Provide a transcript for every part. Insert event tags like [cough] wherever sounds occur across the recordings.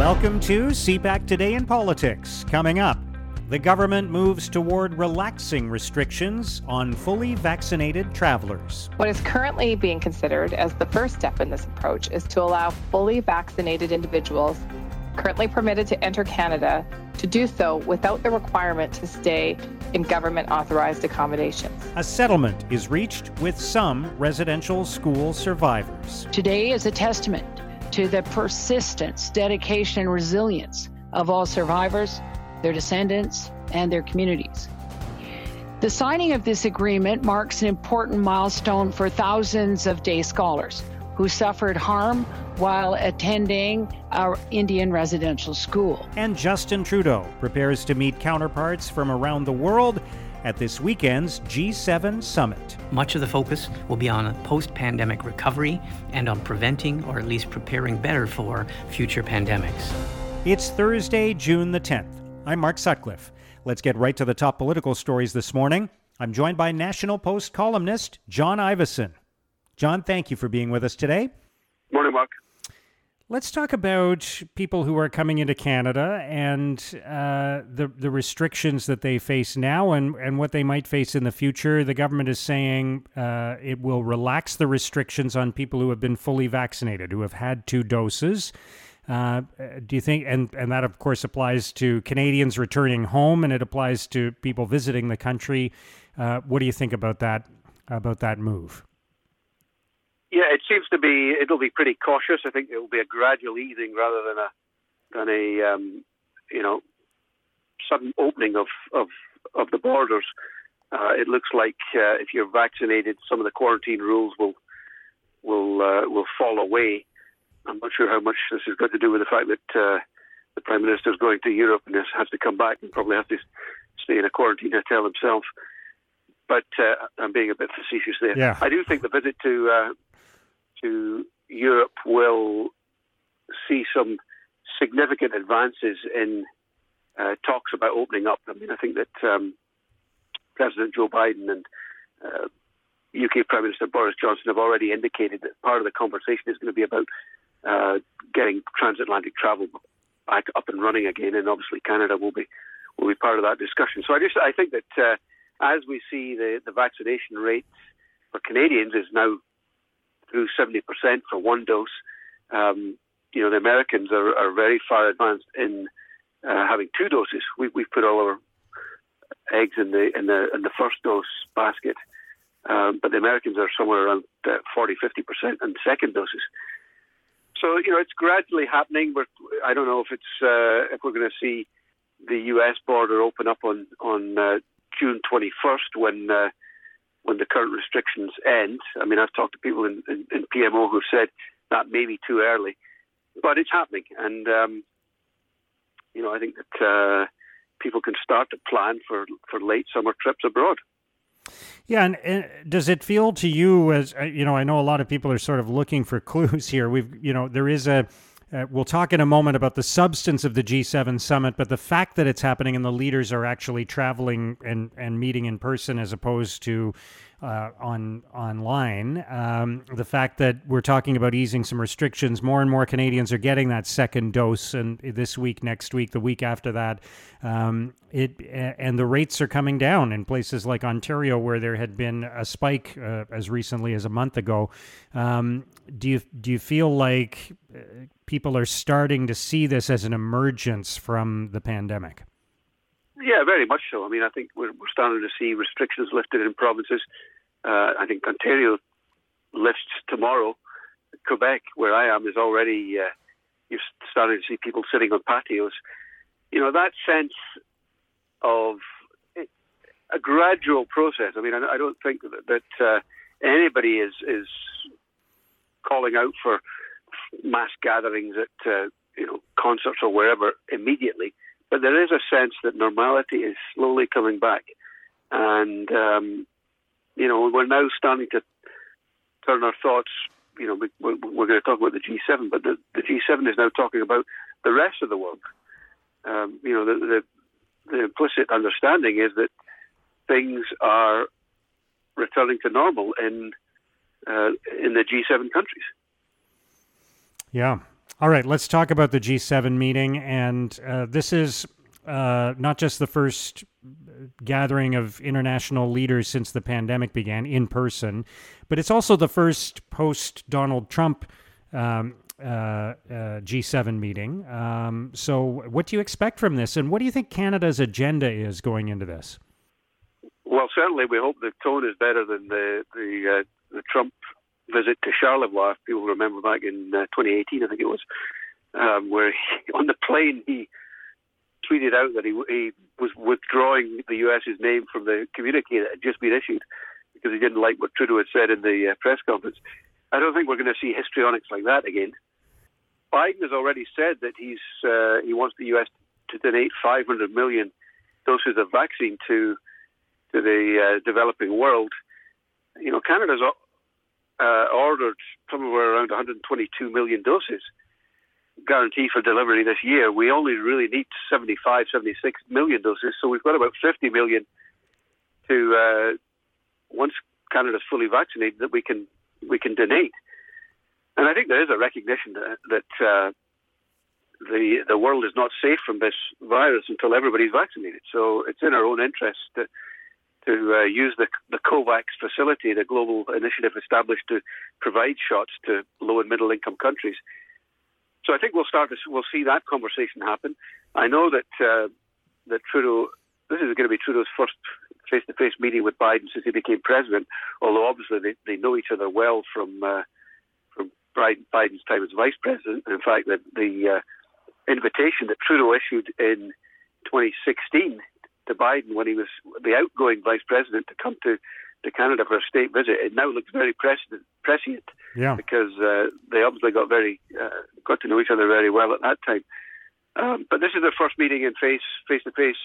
Welcome to CPAC Today in Politics. Coming up, the government moves toward relaxing restrictions on fully vaccinated travelers. What is currently being considered as the first step in this approach is to allow fully vaccinated individuals currently permitted to enter Canada to do so without the requirement to stay in government authorized accommodations. A settlement is reached with some residential school survivors. Today is a testament to the persistence, dedication, and resilience of all survivors, their descendants, and their communities. The signing of this agreement marks an important milestone for thousands of day scholars who suffered harm while attending our Indian residential school. And Justin Trudeau prepares to meet counterparts from around the world at this weekend's G7 summit. Much of the focus will be on post pandemic recovery and on preventing or at least preparing better for future pandemics. It's Thursday, June the 10th. I'm Mark Sutcliffe. Let's get right to the top political stories this morning. I'm joined by National Post columnist John Ivison. John, thank you for being with us today. Morning, Mark. Let's talk about people who are coming into Canada and uh, the the restrictions that they face now and, and what they might face in the future. The government is saying uh, it will relax the restrictions on people who have been fully vaccinated, who have had two doses. Uh, do you think, and, and that of course applies to Canadians returning home, and it applies to people visiting the country. Uh, what do you think about that about that move? Yeah, it seems to be. It'll be pretty cautious. I think it will be a gradual easing rather than a than a um, you know sudden opening of of, of the borders. Uh, it looks like uh, if you're vaccinated, some of the quarantine rules will will uh, will fall away. I'm not sure how much this has got to do with the fact that uh, the prime minister is going to Europe and has to come back and probably have to stay in a quarantine hotel himself. But uh, I'm being a bit facetious there. Yeah. I do think the visit to uh, to Europe will see some significant advances in uh, talks about opening up. I mean, I think that um, President Joe Biden and uh, UK Prime Minister Boris Johnson have already indicated that part of the conversation is going to be about uh, getting transatlantic travel back up and running again, and obviously Canada will be will be part of that discussion. So I just I think that uh, as we see the the vaccination rates for Canadians is now through 70% for one dose. Um, you know, the Americans are, are very far advanced in uh, having two doses. We, we've put all our eggs in the in the in the first dose basket, um, but the Americans are somewhere around uh, 40, 50 percent in second doses. So you know, it's gradually happening. But I don't know if it's uh, if we're going to see the U.S. border open up on on uh, June 21st when uh, when the current restrictions end. I mean, I've talked to people in, in, in PMO who've said that may be too early, but it's happening, and um, you know, I think that uh, people can start to plan for for late summer trips abroad. Yeah, and, and, does it feel to you as uh, you know? I know a lot of people are sort of looking for [laughs] clues here. We've you know there is a. Uh, we'll talk in a moment about the substance of the G7 summit, but the fact that it's happening and the leaders are actually traveling and, and meeting in person as opposed to uh, on online. Um, the fact that we're talking about easing some restrictions, more and more Canadians are getting that second dose, and this week, next week, the week after that, um, it and the rates are coming down in places like Ontario, where there had been a spike uh, as recently as a month ago. Um, do you do you feel like uh, people are starting to see this as an emergence from the pandemic? Yeah, very much so. I mean, I think we're, we're starting to see restrictions lifted in provinces. Uh, I think Ontario lifts tomorrow. Quebec, where I am, is already uh, you're starting to see people sitting on patios. You know that sense of a gradual process. I mean, I, don't think that, that uh, anybody is is calling out for mass gatherings at uh, you know concerts or wherever immediately. But there is a sense that normality is slowly coming back, and um, you know we're now starting to turn our thoughts. You know, we, we're, we're going to talk about the G7, but the, the G7 is now talking about the rest of the world. Um, you know, the, the the implicit understanding is that things are returning to normal in uh, in the G7 countries. Yeah, All right, let's talk about the G7 meeting. And uh, this is uh, not just the first gathering of international leaders since the pandemic began in person, but it's also the first post Donald Trump um, uh, uh, G7 meeting. Um, so, what do you expect from this, and what do you think Canada's agenda is going into this? Well, certainly, we hope the tone is better than the the, uh, the Trump visit to Charlevoix. People remember back in uh, 2018, I think it was, um, where he, [laughs] on the plane he tweeted out that he, he was withdrawing the US's name from the communique that had just been issued because he didn't like what Trudeau had said in the uh, press conference. I don't think we're going to see histrionics like that again. Biden has already said that he's uh, he wants the US to donate 500 million doses of vaccine to to the uh, developing world. You know, Canada's uh, ordered somewhere around 122 million doses guarantee for delivery this year. We only really need 75, 76 million doses, so we've got about 50 million to uh, once Canada's fully vaccinated that we can we can donate. And I think there is a recognition that, that uh, the the world is not safe from this virus until everybody's vaccinated. So it's in our own interest to to uh, use the the COVAX facility, the global initiative established to provide shots to low and middle income countries. So I think we'll start we'll see that conversation happen. I know that uh, that Trudeau. This is going to be Trudeau's first face-to-face meeting with Biden since he became president. Although obviously they, they know each other well from uh, from Biden's time as vice president. In fact, the, the uh, invitation that Trudeau issued in 2016 to Biden when he was the outgoing vice president to come to, to Canada for a state visit, it now looks very prescient, prescient yeah. because uh, they obviously got very uh, got to know each other very well at that time. Um, but this is their first meeting in face face to face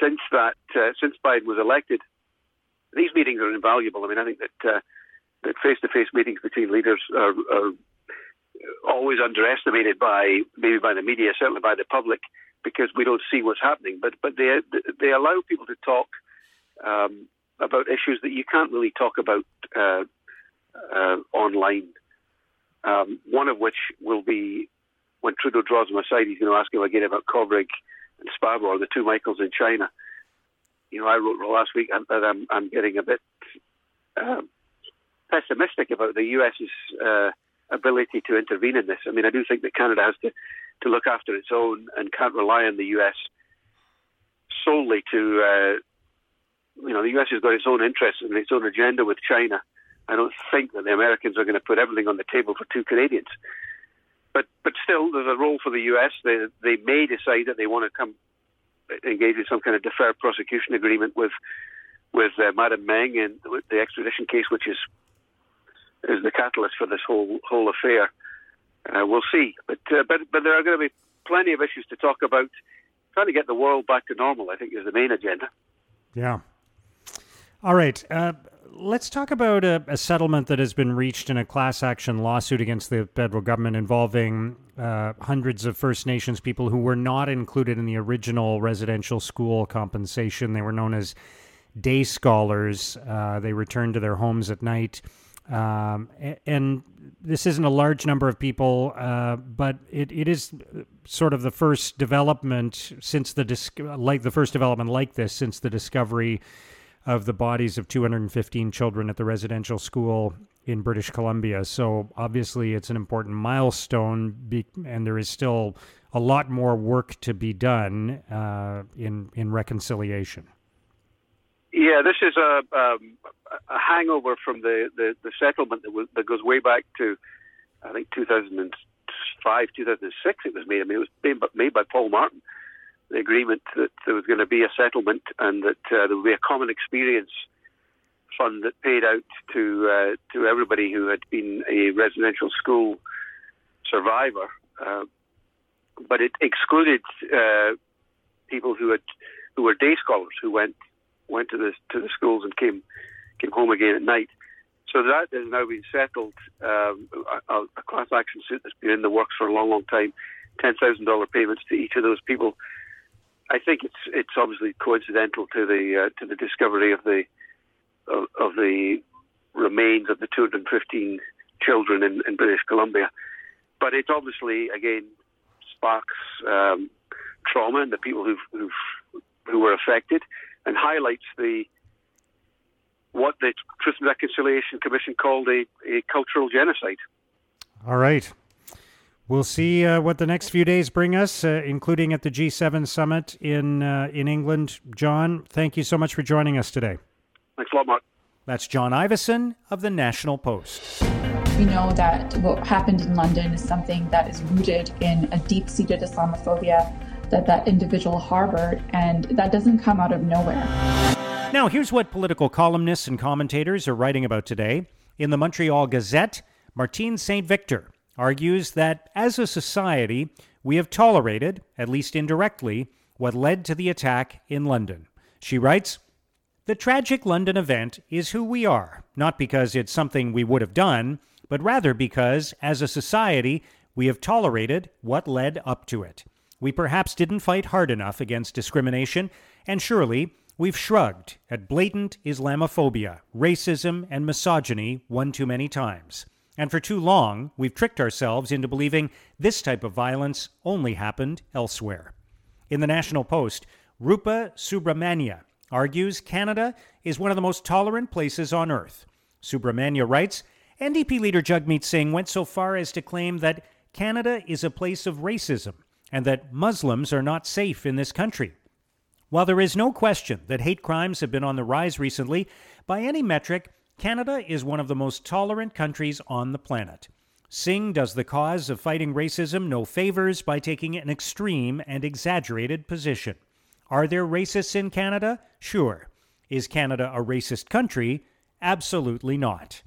since that uh, since Biden was elected. These meetings are invaluable. I mean, I think that uh, that face to face meetings between leaders are, are always underestimated by maybe by the media, certainly by the public because we don't see what's happening. But but they they allow people to talk um, about issues that you can't really talk about uh, uh, online. Um, one of which will be when Trudeau draws him aside, he's going to ask him again about Kovrig and Spavor, the two Michaels in China. You know, I wrote last week that I'm, I'm getting a bit uh, pessimistic about the US's uh, ability to intervene in this. I mean, I do think that Canada has to to look after its own and can't rely on the US solely to. Uh, you know, the US has got its own interests and its own agenda with China. I don't think that the Americans are going to put everything on the table for two Canadians. But but still, there's a role for the US. They they may decide that they want to come engage in some kind of deferred prosecution agreement with with uh, Madam Meng and the extradition case, which is is the catalyst for this whole whole affair. Uh, we'll see, but uh, but but there are going to be plenty of issues to talk about. Trying to get the world back to normal, I think, is the main agenda. Yeah. All right. Uh, let's talk about a, a, settlement that has been reached in a class action lawsuit against the federal government involving uh, hundreds of First Nations people who were not included in the original residential school compensation. They were known as day scholars. Uh, they returned to their homes at night. Um, and this isn't a large number of people, uh, but it, it is sort of the first development since the dis- like the first development like this since the discovery of the bodies of 215 children at the residential school in British Columbia. So obviously, it's an important milestone, be- and there is still a lot more work to be done uh, in in reconciliation. Yeah, this is a, um, a hangover from the, the, the settlement that, was, that goes way back to, I think, 2005, 2006. It was made. I mean, it was made, made by Paul Martin. The agreement that there was going to be a settlement and that uh, there would be a common experience fund that paid out to uh, to everybody who had been a residential school survivor, uh, but it excluded uh, people who had who were day scholars who went went to the to the schools and came came home again at night. So that has now been settled. Um, a, a, class action suit that's been in the works for a long, long time. Ten thousand dollar payments to each of those people. I think it's it's obviously coincidental to the uh, to the discovery of the of, of, the remains of the 215 children in, in British Columbia. but it obviously again sparks um, trauma in the people who've, who've, who were affected, and highlights the what the Truth and Reconciliation Commission called a, a cultural genocide. All right. We'll see uh, what the next few days bring us, uh, including at the G7 summit in uh, in England. John, thank you so much for joining us today. Thanks a lot, Mark. That's John Ivison of the National Post. We know that what happened in London is something that is rooted in a deep-seated Islamophobia that that individual harbored, and that doesn't come out of nowhere. Now, here's what political columnists and commentators are writing about today. In the Montreal Gazette, Martine St. Victor argues that as a society, we have tolerated, at least indirectly, what led to the attack in London. She writes The tragic London event is who we are, not because it's something we would have done, but rather because, as a society, we have tolerated what led up to it. We perhaps didn't fight hard enough against discrimination, and surely we've shrugged at blatant Islamophobia, racism, and misogyny one too many times. And for too long, we've tricked ourselves into believing this type of violence only happened elsewhere. In the National Post, Rupa Subramanya argues Canada is one of the most tolerant places on earth. Subramanya writes NDP leader Jagmeet Singh went so far as to claim that Canada is a place of racism and that Muslims are not safe in this country. While there is no question that hate crimes have been on the rise recently, by any metric, Canada is one of the most tolerant countries on the planet. Singh does the cause of fighting racism no favors by taking an extreme and exaggerated position. Are there racists in Canada? Sure. Is Canada a racist country? Absolutely not.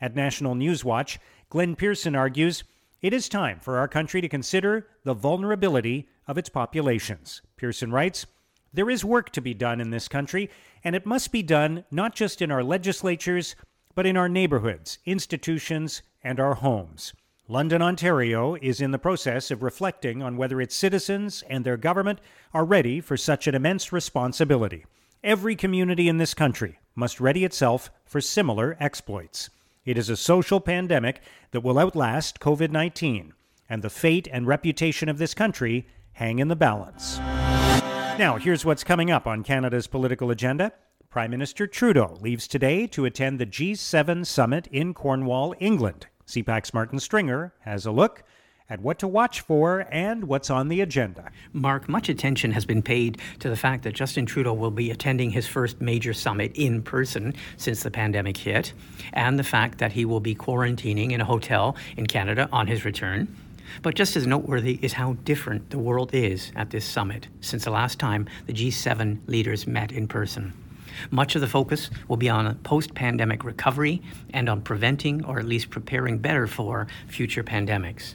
At National News Watch, Glen Pearson argues it is time for our country to consider the vulnerability of its populations. Pearson writes There is work to be done in this country, and it must be done not just in our legislatures, but in our neighborhoods, institutions, and our homes. London, Ontario is in the process of reflecting on whether its citizens and their government are ready for such an immense responsibility. Every community in this country must ready itself for similar exploits. It is a social pandemic that will outlast COVID 19, and the fate and reputation of this country hang in the balance. Now, here's what's coming up on Canada's political agenda. Prime Minister Trudeau leaves today to attend the G7 summit in Cornwall, England. CPAC's Martin Stringer has a look at what to watch for and what's on the agenda. Mark, much attention has been paid to the fact that Justin Trudeau will be attending his first major summit in person since the pandemic hit, and the fact that he will be quarantining in a hotel in Canada on his return. But just as noteworthy is how different the world is at this summit since the last time the G7 leaders met in person. Much of the focus will be on post pandemic recovery and on preventing or at least preparing better for future pandemics.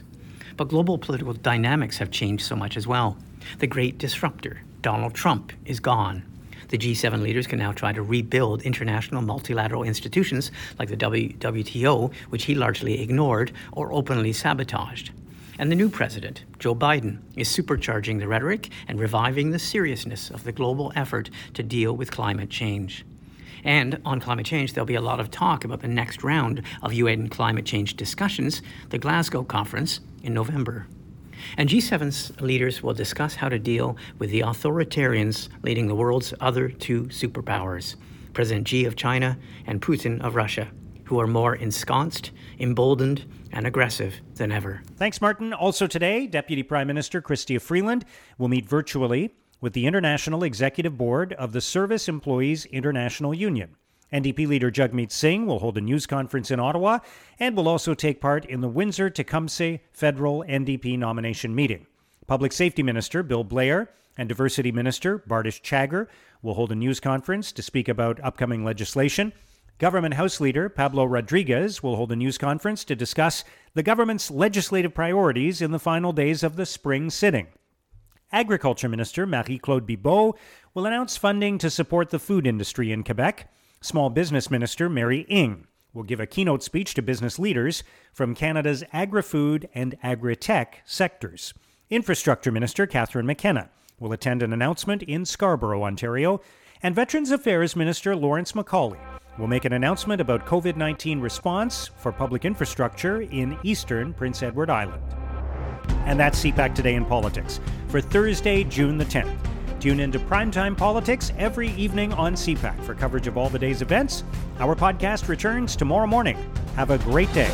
But global political dynamics have changed so much as well. The great disruptor, Donald Trump, is gone. The G7 leaders can now try to rebuild international multilateral institutions like the WTO, which he largely ignored or openly sabotaged. And the new president, Joe Biden, is supercharging the rhetoric and reviving the seriousness of the global effort to deal with climate change. And on climate change, there'll be a lot of talk about the next round of UN climate change discussions, the Glasgow conference in November. And G7's leaders will discuss how to deal with the authoritarians leading the world's other two superpowers, President Xi of China and Putin of Russia, who are more ensconced, emboldened, and aggressive than ever. Thanks, Martin. Also today, Deputy Prime Minister Chrystia Freeland will meet virtually with the International Executive Board of the Service Employees International Union. NDP leader Jagmeet Singh will hold a news conference in Ottawa and will also take part in the Windsor Tecumseh federal NDP nomination meeting. Public Safety Minister Bill Blair and Diversity Minister Bardish Chagger will hold a news conference to speak about upcoming legislation. Government House Leader Pablo Rodriguez will hold a news conference to discuss the government's legislative priorities in the final days of the spring sitting. Agriculture Minister Marie Claude Bibeau will announce funding to support the food industry in Quebec. Small Business Minister Mary Ng will give a keynote speech to business leaders from Canada's agri food and agri tech sectors. Infrastructure Minister Catherine McKenna will attend an announcement in Scarborough, Ontario And Veterans Affairs Minister Lawrence MacAulay will make an announcement about COVID 19 response for public infrastructure in eastern Prince Edward Island. And that's CPAC Today in Politics for Thursday, June the 10th. Tune into Primetime Politics every evening on CPAC for coverage of all the day's events. Our podcast returns tomorrow morning. Have a great day.